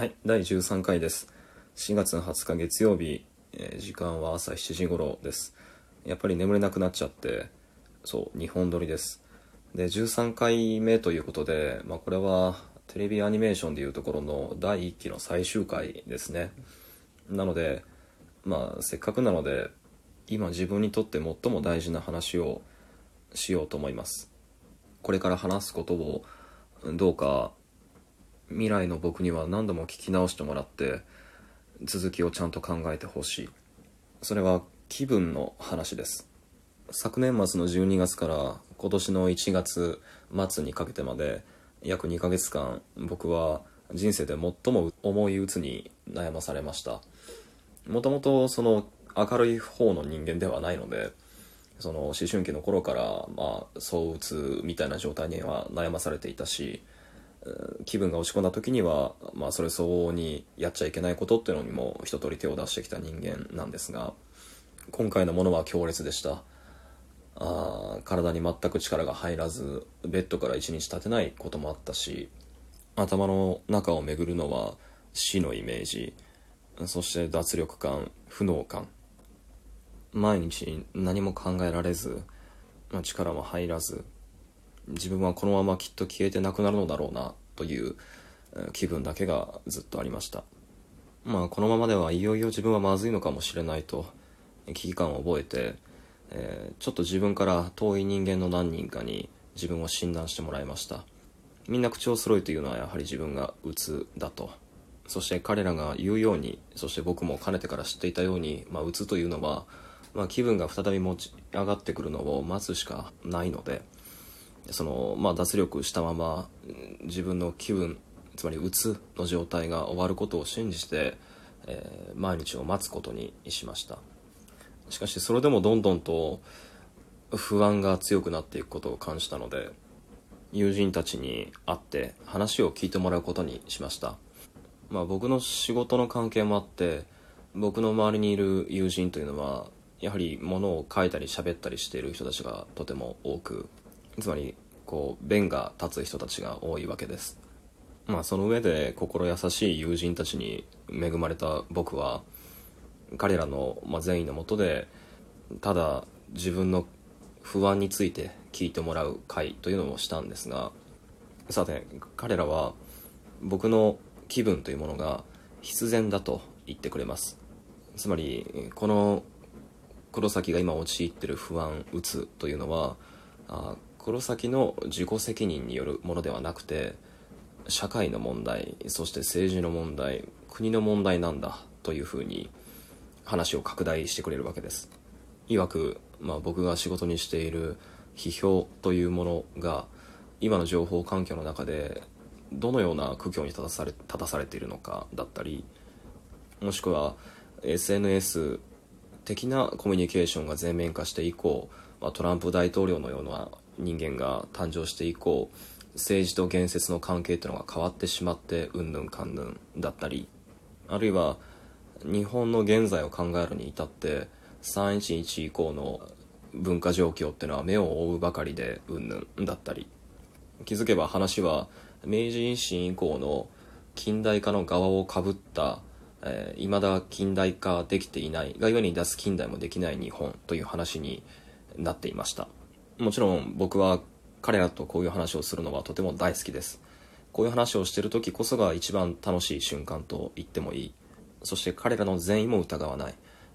はい、第13回です。4月20日月曜日、えー時間は朝7時頃です。やっぱり眠れなくなっちゃって、そう、2本撮りです。で、13回目ということで、まあこれはテレビアニメーションでいうところの第1期の最終回ですね。なので、まあせっかくなので、今自分にとって最も大事な話をしようと思います。これから話すことをどうか未来の僕には何度も聞き直してもらって続きをちゃんと考えてほしい。それは気分の話です。昨年末の12月から今年の1月末にかけてまで約2ヶ月間僕は人生で最も重い鬱に悩まされました。もともとその明るい方の人間ではないのでその思春期の頃からまあ躁うつみたいな状態には悩まされていたし気分が落ち込んだ時には、まあ、それ相応にやっちゃいけないことっていうのにも一通り手を出してきた人間なんですが今回のものは強烈でした。あ体に全く力が入らずベッドから一日立てないこともあったし頭の中を巡るのは死のイメージそして脱力感不能感。毎日何も考えられず、まあ、力も入らず自分はこのままきっと消えてなくなるのだろうな。という気分だけがずっとありました。まあこのままではいよいよ自分はまずいのかもしれないと危機感を覚えて、えーちょっと自分から遠い人間の何人かに自分を診断してもらいました。みんな口を揃えて言うのはやはり自分が鬱だと。そして彼らが言うようにそして僕もかねてから知っていたように、まあ、鬱というのは、まあ、気分が再び持ち上がってくるのを待つしかないのでその、まあ、脱力したまま自分の気分つまりうつの状態が終わることを信じて、えー毎日を待つことにしました。しかしそれでもどんどんと不安が強くなっていくことを感じたので友人たちに会って話を聞いてもらうことにしました。まあ僕の仕事の関係もあって僕の周りにいる友人というのはやはり物を書いたり喋ったりしている人たちがとても多くつまりこう弁が立つ人たちが多いわけです。まあその上で心優しい友人たちに恵まれた僕は彼らのま善意のもとでただ自分の不安について聞いてもらう会というのをしたんですがさて彼らは僕の気分というものが必然だと言ってくれます。つまりこの黒崎が今陥ってる不安うつというのはあ黒崎の自己責任によるものではなくて社会の問題そして政治の問題国の問題なんだというふうに話を拡大してくれるわけです。いわく、まあ、僕が仕事にしている批評というものが今の情報環境の中でどのような苦境に立たされ立たされているのかだったりもしくは SNS 的なコミュニケーションが全面化して以降、まあ、トランプ大統領のような人間が誕生して以降政治と言説の関係というのが変わってしまってうんぬんかんぬんだったりあるいは日本の現在を考えるに至って311以降の文化状況っていうのは目を覆うばかりでうんぬんだったり気づけば話は明治維新以降の近代化の側をかぶったえーだ近代化できていないがゆえに脱近代もできない日本という話になっていました。もちろん僕は彼らとこういう話をするのはとても大好きです。こういう話をしてる時こそが一番楽しい瞬間と言ってもいい。そして彼らの善意も疑わない。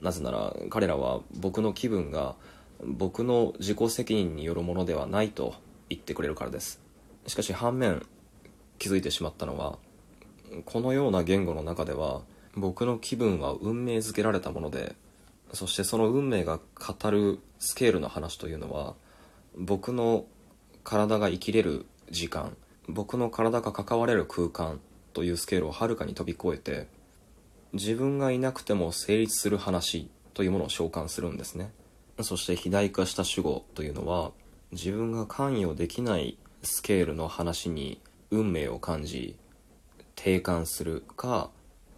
なぜなら彼らは僕の気分が僕の自己責任によるものではないと言ってくれるからです。しかし反面気づいてしまったのはこのような言語の中では僕の気分は運命づけられたものでそしてその運命が語るスケールの話というのは僕の体が生きれる時間僕の体が関われる空間というスケールをはるかに飛び越えて自分がいなくても成立する話というものを召喚するんですね。そして肥大化した主語というのは自分が関与できないスケールの話に運命を感じ定感するか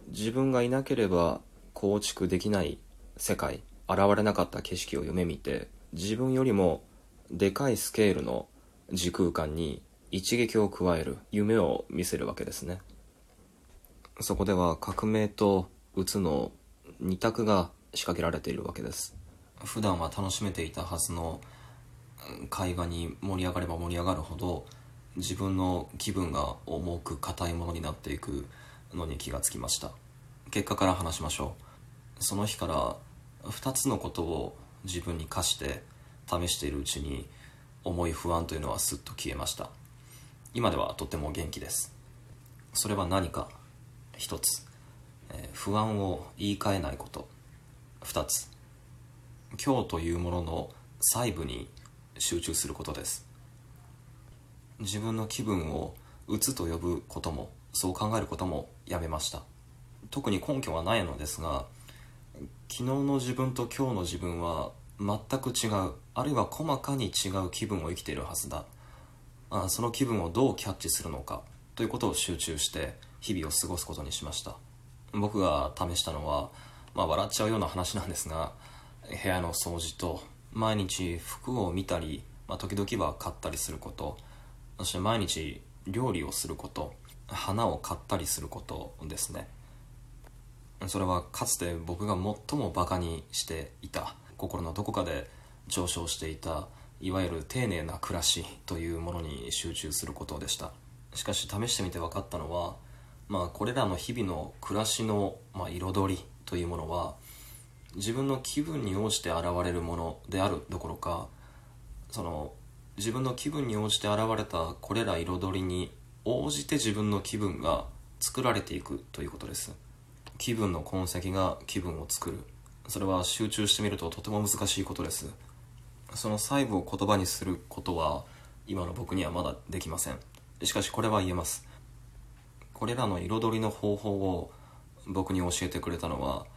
自分がいなければ構築できない世界現れなかった景色を夢見て自分よりもでかいスケールの時空間に一撃を加える夢を見せるわけですね。そこでは革命とうつの二択が仕掛けられているわけです。普段は楽しめていたはずの会話に盛り上がれば盛り上がるほど自分の気分が重く硬いものになっていくのに気がつきました。結果から話しましょう。その日から2つのことを自分に課して試しているうちに重い不安というのはすっと消えました。今ではとても元気です。それは何か？一つ、えー、不安を言い換えないこと。二つ。今日というものの細部に集中することです。自分の気分をうつと呼ぶこともそう考えることもやめました。特に根拠はないのですが昨日の自分と今日の自分は全く違う。あるいは細かに違う気分を生きているはずだ。あその気分をどうキャッチするのか。ということを集中して日々を過ごすことにしました。僕が試したのは、まあ、笑っちゃうような話なんですが部屋の掃除と毎日服を見たり、まあ、時々は買ったりすることそして毎日料理をすること花を買ったりすることですね。それはかつて僕が最もバカにしていた心のどこかで上昇していたいわゆる丁寧な暮らしというものに集中することでした。しかし試してみて分かったのはまあこれらの日々の暮らしの、まあ、彩りというものは自分の気分に応じて現れるものであるどころかその自分の気分に応じて現れたこれら彩りに応じて自分の気分が作られていくということです。気分の痕跡が気分を作る。それは集中してみるととても難しいことです。その細部を言葉にすることは今の僕にはまだできません。しかしこれは言えます。これらの彩りの方法を僕に教えてくれたのは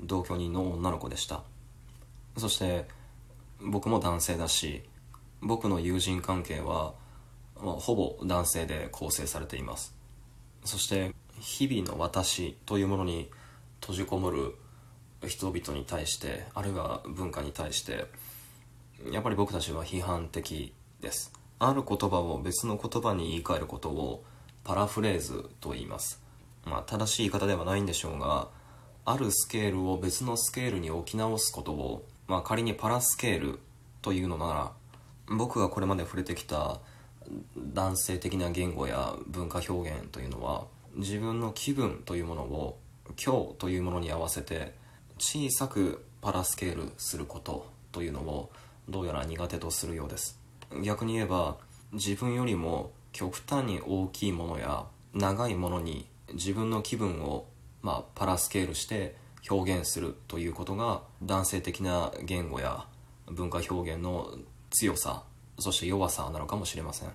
同居人の女の子でした。そして僕も男性だし僕の友人関係は、まあ、ほぼ男性で構成されています。そして日々の私というものに閉じこもる人々に対してあるいは文化に対してやっぱり僕たちは批判的です。ある言葉を別の言葉に言い換えることをパラフレーズと言います。まあ正しい言い方ではないんでしょうがあるスケールを別のスケールに置き直すことを、まあ、仮にパラスケールというのなら僕がこれまで触れてきた男性的な言語や文化表現というのは自分の気分というものを今日というものに合わせて小さくパラスケールすることというのをどうやら苦手とするようです。逆に言えば自分よりも極端に大きいものや長いものに自分の気分をまあ、パラスケールして表現するということが男性的な言語や文化表現の強さそして弱さなのかもしれません。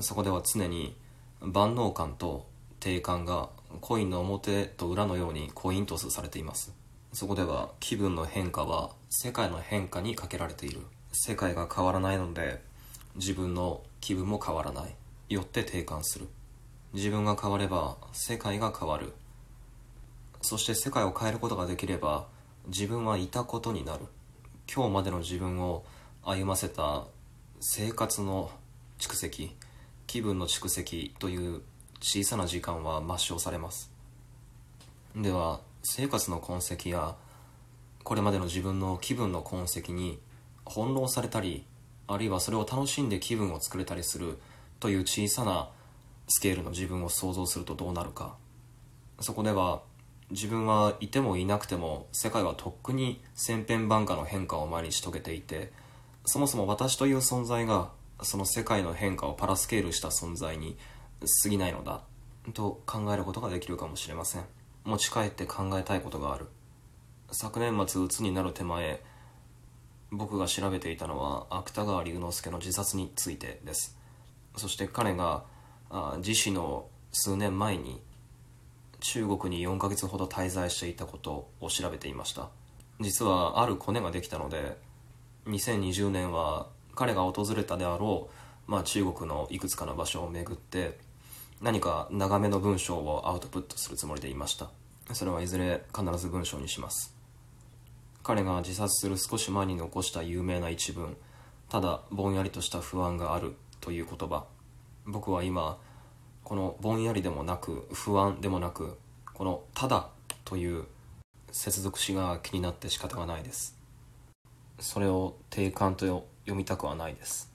そこでは常に万能感と定感がコインの表と裏のようにコイントスされています。そこでは気分の変化は世界の変化にかけられている。世界が変わらないので自分の気分も変わらない。よって定感する。自分が変われば世界が変わる。そして世界を変えることができれば自分はいたことになる。今日までの自分を歩ませた生活の蓄積気分の蓄積という小さな時間は抹消されます。では生活の痕跡やこれまでの自分の気分の痕跡に翻弄されたりあるいはそれを楽しんで気分を作れたりするという小さなスケールの自分を想像するとどうなるか。そこでは自分はいてもいなくても世界はとっくに千変万化の変化を毎日遂げていてそもそも私という存在がその世界の変化をパラスケールした存在に過ぎないのだと考えることができるかもしれません。持ち帰って考えたいことがある。昨年末鬱になる手前僕が調べていたのは芥川龍之介の自殺についてです。そして彼が自死の数年前に中国に4ヶ月ほど滞在していたことを調べていました。実はあるコネができたので2020年は彼が訪れたであろう、まあ、中国のいくつかの場所を巡って何か長めの文章をアウトプットするつもりでいました。それはいずれ必ず文章にします。彼が自殺する少し前に残した有名な一文。ただぼんやりとした不安があるという言葉。僕は今このぼんやりでもなく不安でもなくこの「ただ」という接続詞が気になって仕方がないです。それを定冠と読みたくはないです。